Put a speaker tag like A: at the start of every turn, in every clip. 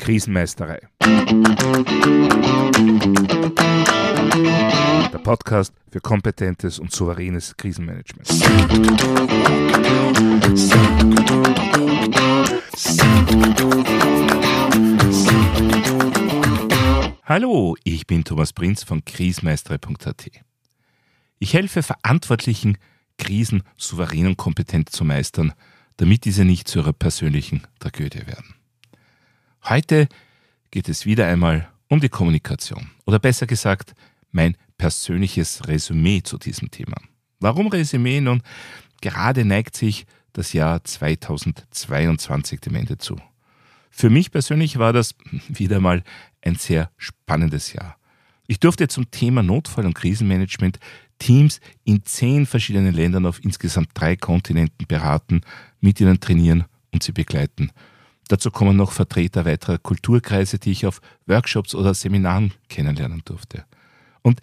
A: Krisenmeisterei. Der Podcast für kompetentes und souveränes Krisenmanagement. Hallo, ich bin Thomas Prinz von krisenmeisterei.at. Ich helfe Verantwortlichen, Krisen souverän und kompetent zu meistern, damit diese nicht zu ihrer persönlichen Tragödie werden. Heute geht es wieder einmal um die Kommunikation oder besser gesagt mein persönliches Resümee zu diesem Thema. Warum Resümee? Nun, gerade neigt sich das Jahr 2022 dem Ende zu. Für mich persönlich war das wieder mal ein sehr spannendes Jahr. Ich durfte zum Thema Notfall- und Krisenmanagement Teams in zehn verschiedenen Ländern auf insgesamt drei Kontinenten beraten, mit ihnen trainieren und sie begleiten. Dazu kommen noch Vertreter weiterer Kulturkreise, die ich auf Workshops oder Seminaren kennenlernen durfte. Und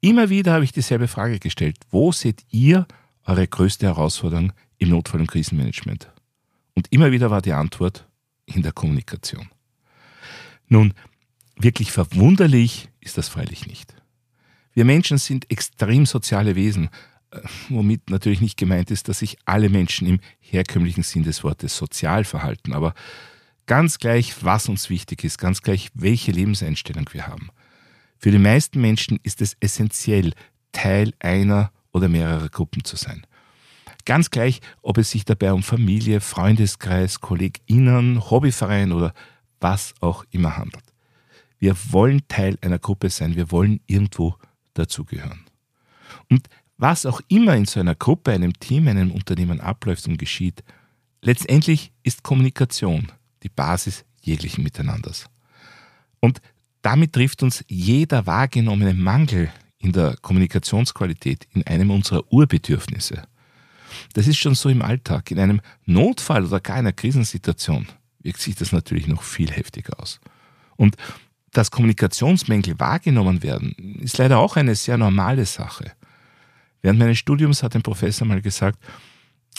A: immer wieder habe ich dieselbe Frage gestellt. Wo seht ihr eure größte Herausforderung im Notfall- und Krisenmanagement? Und immer wieder war die Antwort in der Kommunikation. Nun, wirklich verwunderlich ist das freilich nicht. Wir Menschen sind extrem soziale Wesen, äh, womit natürlich nicht gemeint ist, dass sich alle Menschen im herkömmlichen Sinn des Wortes sozial verhalten, aber ganz gleich, was uns wichtig ist, ganz gleich, welche Lebenseinstellung wir haben. Für die meisten Menschen ist es essentiell, Teil einer oder mehrerer Gruppen zu sein. Ganz gleich, ob es sich dabei um Familie, Freundeskreis, KollegInnen, Hobbyverein oder was auch immer handelt. Wir wollen Teil einer Gruppe sein, wir wollen irgendwo dazugehören. Und was auch immer in so einer Gruppe, einem Team, einem Unternehmen abläuft und geschieht, letztendlich ist Kommunikation die Basis jeglichen Miteinanders. Und damit trifft uns jeder wahrgenommene Mangel in der Kommunikationsqualität in einem unserer Urbedürfnisse. Das ist schon so im Alltag. In einem Notfall oder gar einer Krisensituation wirkt sich das natürlich noch viel heftiger aus. Und dass Kommunikationsmängel wahrgenommen werden, ist leider auch eine sehr normale Sache. Während meines Studiums hat ein Professor mal gesagt,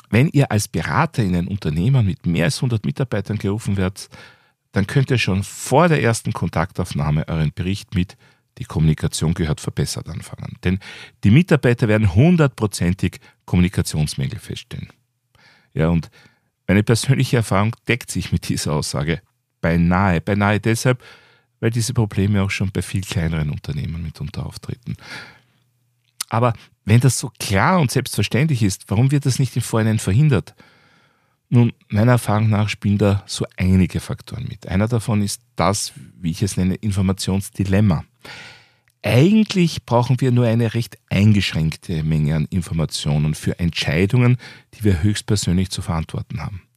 A: wenn ihr als Berater in ein Unternehmen mit mehr als 100 Mitarbeitern gerufen werdet, dann könnt ihr schon vor der ersten Kontaktaufnahme euren Bericht mit die Kommunikation gehört verbessert anfangen. Denn die Mitarbeiter werden hundertprozentig Kommunikationsmängel feststellen. Ja, und meine persönliche Erfahrung deckt sich mit dieser Aussage beinahe. Beinahe deshalb, weil diese Probleme auch schon bei viel kleineren Unternehmen mitunter auftreten. Aber wenn das so klar und selbstverständlich ist, warum wird das nicht im Vorhinein verhindert? Nun, meiner Erfahrung nach spielen da so einige Faktoren mit. Einer davon ist das, wie ich es nenne, Informationsdilemma. Eigentlich brauchen wir nur eine recht eingeschränkte Menge an Informationen für Entscheidungen, die wir höchstpersönlich zu verantworten haben.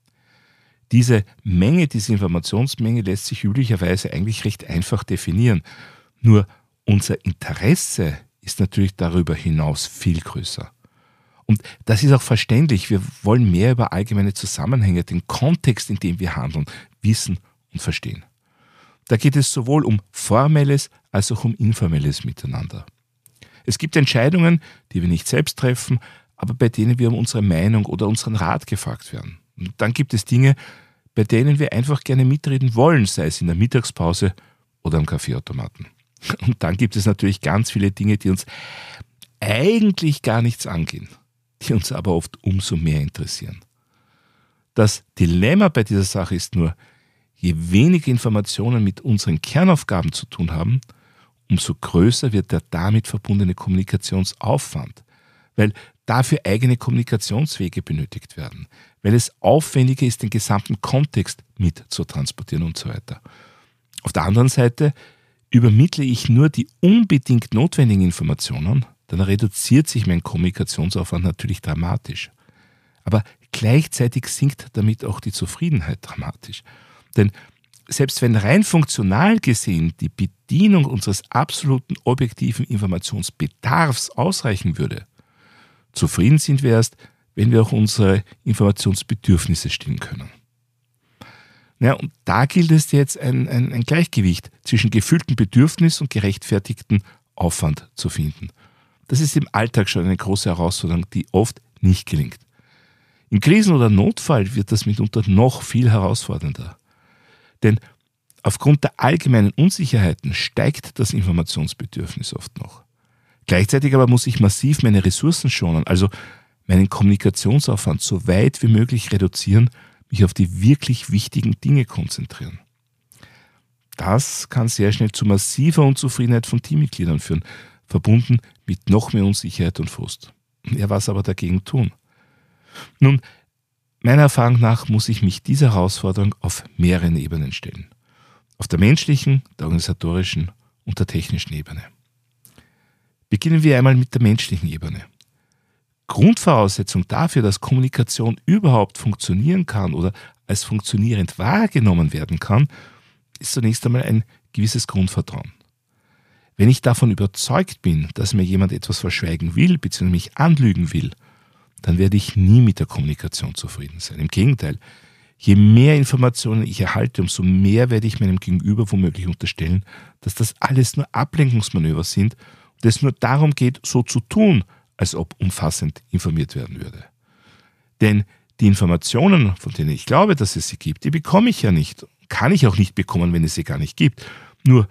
A: Diese Menge, diese Informationsmenge lässt sich üblicherweise eigentlich recht einfach definieren. Nur unser Interesse ist natürlich darüber hinaus viel größer. Und das ist auch verständlich. Wir wollen mehr über allgemeine Zusammenhänge, den Kontext, in dem wir handeln, wissen und verstehen. Da geht es sowohl um formelles als auch um informelles Miteinander. Es gibt Entscheidungen, die wir nicht selbst treffen, aber bei denen wir um unsere Meinung oder unseren Rat gefragt werden. Und dann gibt es Dinge, bei denen wir einfach gerne mitreden wollen, sei es in der Mittagspause oder am Kaffeeautomaten. Und dann gibt es natürlich ganz viele Dinge, die uns eigentlich gar nichts angehen, die uns aber oft umso mehr interessieren. Das Dilemma bei dieser Sache ist nur, je weniger Informationen mit unseren Kernaufgaben zu tun haben, umso größer wird der damit verbundene Kommunikationsaufwand, weil dafür eigene Kommunikationswege benötigt werden, weil es aufwendiger ist, den gesamten Kontext mit zu transportieren und so weiter. Auf der anderen Seite übermittle ich nur die unbedingt notwendigen Informationen, dann reduziert sich mein Kommunikationsaufwand natürlich dramatisch. Aber gleichzeitig sinkt damit auch die Zufriedenheit dramatisch. Denn selbst wenn rein funktional gesehen die Bedienung unseres absoluten objektiven Informationsbedarfs ausreichen würde, zufrieden sind wir erst, wenn wir auch unsere Informationsbedürfnisse stillen können. Ja, und da gilt es jetzt ein, ein, ein Gleichgewicht zwischen gefühltem Bedürfnis und gerechtfertigtem Aufwand zu finden. Das ist im Alltag schon eine große Herausforderung, die oft nicht gelingt. Im Krisen- oder Notfall wird das mitunter noch viel herausfordernder. Denn aufgrund der allgemeinen Unsicherheiten steigt das Informationsbedürfnis oft noch. Gleichzeitig aber muss ich massiv meine Ressourcen schonen, also meinen Kommunikationsaufwand so weit wie möglich reduzieren, mich auf die wirklich wichtigen Dinge konzentrieren. Das kann sehr schnell zu massiver Unzufriedenheit von Teammitgliedern führen, verbunden mit noch mehr Unsicherheit und Frust. Ja, was aber dagegen tun? Nun, meiner Erfahrung nach muss ich mich dieser Herausforderung auf mehreren Ebenen stellen. Auf der menschlichen, der organisatorischen und der technischen Ebene. Beginnen wir einmal mit der menschlichen Ebene. Grundvoraussetzung dafür, dass Kommunikation überhaupt funktionieren kann oder als funktionierend wahrgenommen werden kann, ist zunächst einmal ein gewisses Grundvertrauen. Wenn ich davon überzeugt bin, dass mir jemand etwas verschweigen will bzw. mich anlügen will, dann werde ich nie mit der Kommunikation zufrieden sein. Im Gegenteil, je mehr Informationen ich erhalte, umso mehr werde ich meinem Gegenüber womöglich unterstellen, dass das alles nur Ablenkungsmanöver sind es nur darum geht, so zu tun, als ob umfassend informiert werden würde. Denn die Informationen, von denen ich glaube, dass es sie gibt, die bekomme ich ja nicht, kann ich auch nicht bekommen, wenn es sie gar nicht gibt. Nur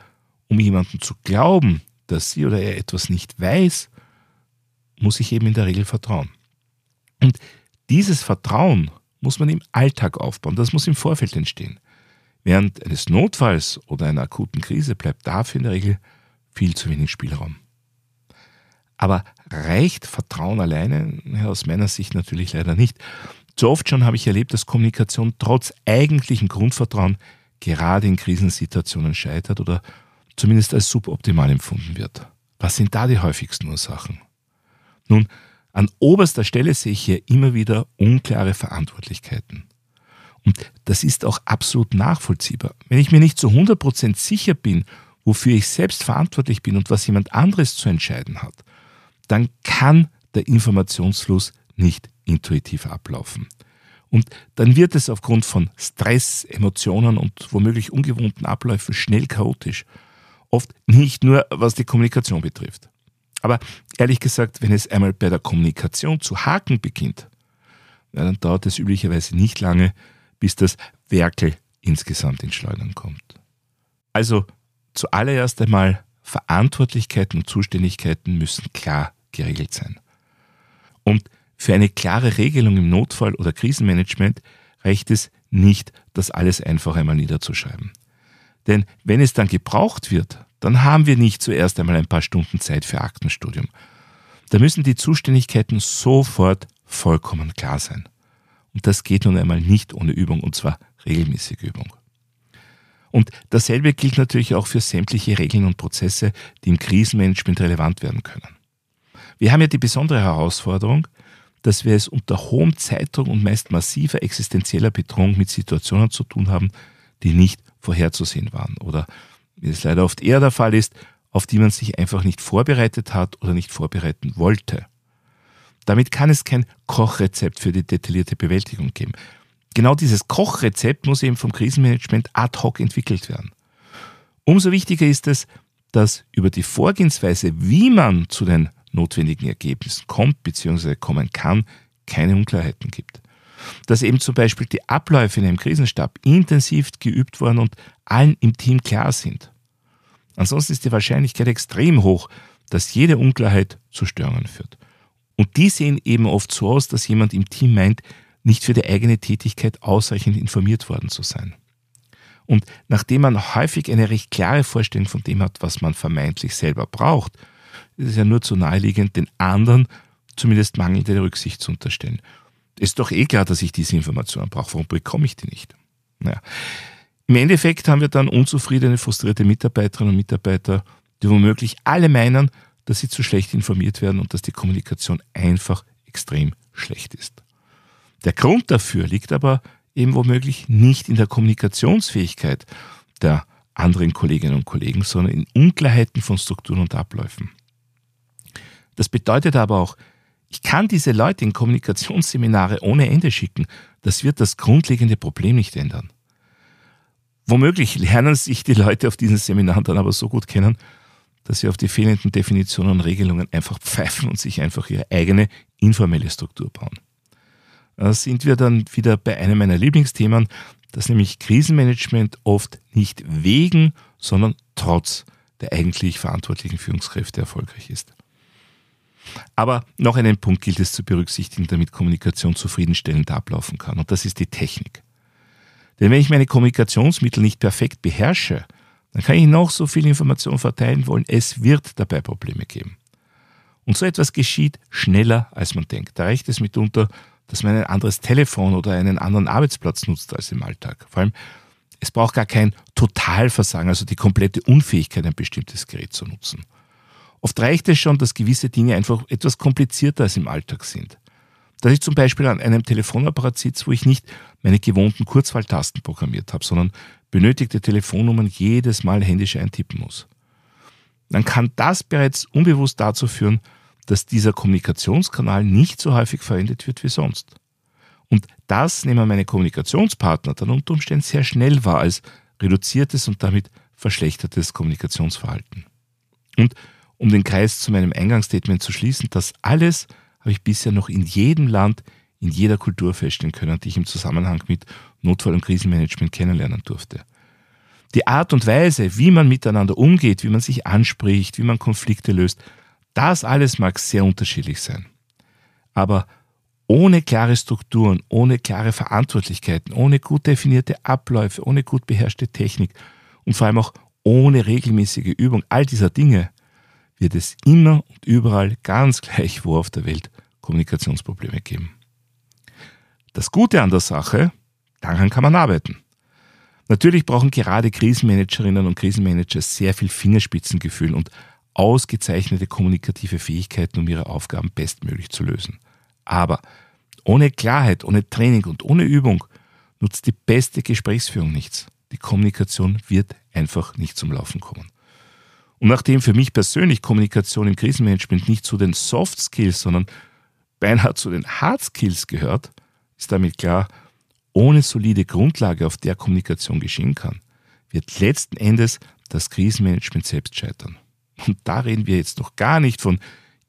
A: um jemandem zu glauben, dass sie oder er etwas nicht weiß, muss ich eben in der Regel vertrauen. Und dieses Vertrauen muss man im Alltag aufbauen, das muss im Vorfeld entstehen. Während eines Notfalls oder einer akuten Krise bleibt dafür in der Regel viel zu wenig Spielraum. Aber reicht Vertrauen alleine? Ja, aus meiner Sicht natürlich leider nicht. Zu oft schon habe ich erlebt, dass Kommunikation trotz eigentlichem Grundvertrauen gerade in Krisensituationen scheitert oder zumindest als suboptimal empfunden wird. Was sind da die häufigsten Ursachen? Nun, an oberster Stelle sehe ich hier immer wieder unklare Verantwortlichkeiten. Und das ist auch absolut nachvollziehbar. Wenn ich mir nicht zu 100% sicher bin, wofür ich selbst verantwortlich bin und was jemand anderes zu entscheiden hat, dann kann der Informationsfluss nicht intuitiv ablaufen. Und dann wird es aufgrund von Stress, Emotionen und womöglich ungewohnten Abläufen schnell chaotisch. Oft nicht nur, was die Kommunikation betrifft. Aber ehrlich gesagt, wenn es einmal bei der Kommunikation zu haken beginnt, dann dauert es üblicherweise nicht lange, bis das Werkel insgesamt ins Schleudern kommt. Also zuallererst einmal Verantwortlichkeiten und Zuständigkeiten müssen klar geregelt sein. Und für eine klare Regelung im Notfall- oder Krisenmanagement reicht es nicht, das alles einfach einmal niederzuschreiben. Denn wenn es dann gebraucht wird, dann haben wir nicht zuerst einmal ein paar Stunden Zeit für Aktenstudium. Da müssen die Zuständigkeiten sofort vollkommen klar sein. Und das geht nun einmal nicht ohne Übung, und zwar regelmäßige Übung. Und dasselbe gilt natürlich auch für sämtliche Regeln und Prozesse, die im Krisenmanagement relevant werden können. Wir haben ja die besondere Herausforderung, dass wir es unter hohem Zeitdruck und meist massiver existenzieller Bedrohung mit Situationen zu tun haben, die nicht vorherzusehen waren oder, wie es leider oft eher der Fall ist, auf die man sich einfach nicht vorbereitet hat oder nicht vorbereiten wollte. Damit kann es kein Kochrezept für die detaillierte Bewältigung geben. Genau dieses Kochrezept muss eben vom Krisenmanagement ad hoc entwickelt werden. Umso wichtiger ist es, dass über die Vorgehensweise, wie man zu den notwendigen Ergebnissen kommt bzw. kommen kann, keine Unklarheiten gibt. Dass eben zum Beispiel die Abläufe in einem Krisenstab intensiv geübt worden und allen im Team klar sind. Ansonsten ist die Wahrscheinlichkeit extrem hoch, dass jede Unklarheit zu Störungen führt. Und die sehen eben oft so aus, dass jemand im Team meint, nicht für die eigene Tätigkeit ausreichend informiert worden zu sein. Und nachdem man häufig eine recht klare Vorstellung von dem hat, was man vermeintlich selber braucht, ist es ja nur zu naheliegend, den anderen zumindest mangelnde Rücksicht zu unterstellen. Ist doch eh klar, dass ich diese Informationen brauche. Warum bekomme ich die nicht? Naja. Im Endeffekt haben wir dann unzufriedene, frustrierte Mitarbeiterinnen und Mitarbeiter, die womöglich alle meinen, dass sie zu schlecht informiert werden und dass die Kommunikation einfach extrem schlecht ist. Der Grund dafür liegt aber eben womöglich nicht in der Kommunikationsfähigkeit der anderen Kolleginnen und Kollegen, sondern in Unklarheiten von Strukturen und Abläufen. Das bedeutet aber auch, ich kann diese Leute in Kommunikationsseminare ohne Ende schicken. Das wird das grundlegende Problem nicht ändern. Womöglich lernen sich die Leute auf diesen Seminaren dann aber so gut kennen, dass sie auf die fehlenden Definitionen und Regelungen einfach pfeifen und sich einfach ihre eigene informelle Struktur bauen. äh, sind wir dann wieder bei einem meiner Lieblingsthemen, dass nämlich Krisenmanagement oft nicht wegen, sondern trotz der eigentlich verantwortlichen Führungskräfte erfolgreich ist. Aber noch einen Punkt gilt es zu berücksichtigen, damit Kommunikation zufriedenstellend ablaufen kann, und das ist die Technik. Denn wenn ich meine Kommunikationsmittel nicht perfekt beherrsche, dann kann ich noch so viel Information verteilen wollen, es wird dabei Probleme geben. Und so etwas geschieht schneller, als man denkt. Da reicht es mitunter, dass man ein anderes Telefon oder einen anderen Arbeitsplatz nutzt als im Alltag. Vor allem, es braucht gar kein Totalversagen, also die komplette Unfähigkeit, ein bestimmtes Gerät zu nutzen. Oft reicht es schon, dass gewisse Dinge einfach etwas komplizierter als im Alltag sind. Dass ich zum Beispiel an einem Telefonapparat sitze, wo ich nicht meine gewohnten Kurzwahltasten programmiert habe, sondern benötigte Telefonnummern jedes Mal händisch eintippen muss. Dann kann das bereits unbewusst dazu führen, dass dieser Kommunikationskanal nicht so häufig verwendet wird wie sonst. Und das nehmen meine Kommunikationspartner dann unter Umständen sehr schnell wahr als reduziertes und damit verschlechtertes Kommunikationsverhalten. Und um den Kreis zu meinem Eingangsstatement zu schließen, das alles habe ich bisher noch in jedem Land, in jeder Kultur feststellen können, die ich im Zusammenhang mit Notfall- und Krisenmanagement kennenlernen durfte. Die Art und Weise, wie man miteinander umgeht, wie man sich anspricht, wie man Konflikte löst, das alles mag sehr unterschiedlich sein. Aber ohne klare Strukturen, ohne klare Verantwortlichkeiten, ohne gut definierte Abläufe, ohne gut beherrschte Technik und vor allem auch ohne regelmäßige Übung all dieser Dinge wird es immer und überall ganz gleich wo auf der Welt Kommunikationsprobleme geben. Das Gute an der Sache, daran kann man arbeiten. Natürlich brauchen gerade Krisenmanagerinnen und Krisenmanager sehr viel Fingerspitzengefühl und ausgezeichnete kommunikative Fähigkeiten, um ihre Aufgaben bestmöglich zu lösen. Aber ohne Klarheit, ohne Training und ohne Übung nutzt die beste Gesprächsführung nichts. Die Kommunikation wird einfach nicht zum Laufen kommen. Und nachdem für mich persönlich Kommunikation im Krisenmanagement nicht zu den Soft Skills, sondern beinahe zu den Hard Skills gehört, ist damit klar, ohne solide Grundlage, auf der Kommunikation geschehen kann, wird letzten Endes das Krisenmanagement selbst scheitern. Und da reden wir jetzt noch gar nicht von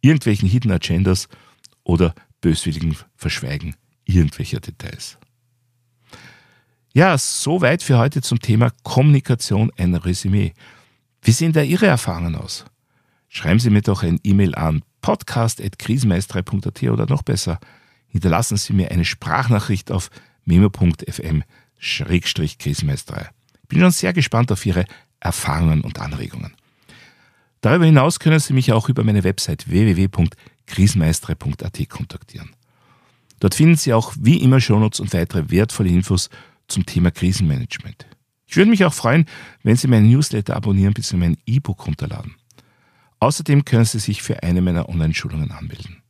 A: irgendwelchen Hidden Agendas oder böswilligen Verschweigen irgendwelcher Details. Ja, soweit für heute zum Thema Kommunikation ein Resümee. Wie sehen da Ihre Erfahrungen aus? Schreiben Sie mir doch ein E-Mail an podcast.krisenmeisterei.at oder noch besser, hinterlassen Sie mir eine Sprachnachricht auf memo.fm-krisenmeisterei. Ich bin schon sehr gespannt auf Ihre Erfahrungen und Anregungen. Darüber hinaus können Sie mich auch über meine Website www.krisenmeisterei.at kontaktieren. Dort finden Sie auch wie immer Shownotes und weitere wertvolle Infos zum Thema Krisenmanagement. Ich würde mich auch freuen, wenn Sie meinen Newsletter abonnieren bzw. mein E-Book runterladen. Außerdem können Sie sich für eine meiner Online-Schulungen anmelden.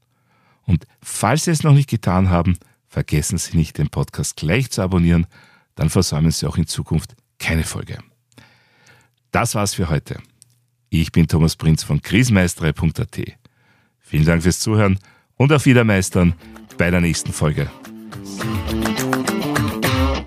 A: Und falls Sie es noch nicht getan haben, vergessen Sie nicht, den Podcast gleich zu abonnieren, dann versäumen Sie auch in Zukunft keine Folge. Das war's für heute. Ich bin Thomas Prinz von krisenmeisterei.at. Vielen Dank fürs Zuhören und auf Wiedermeistern bei der nächsten Folge.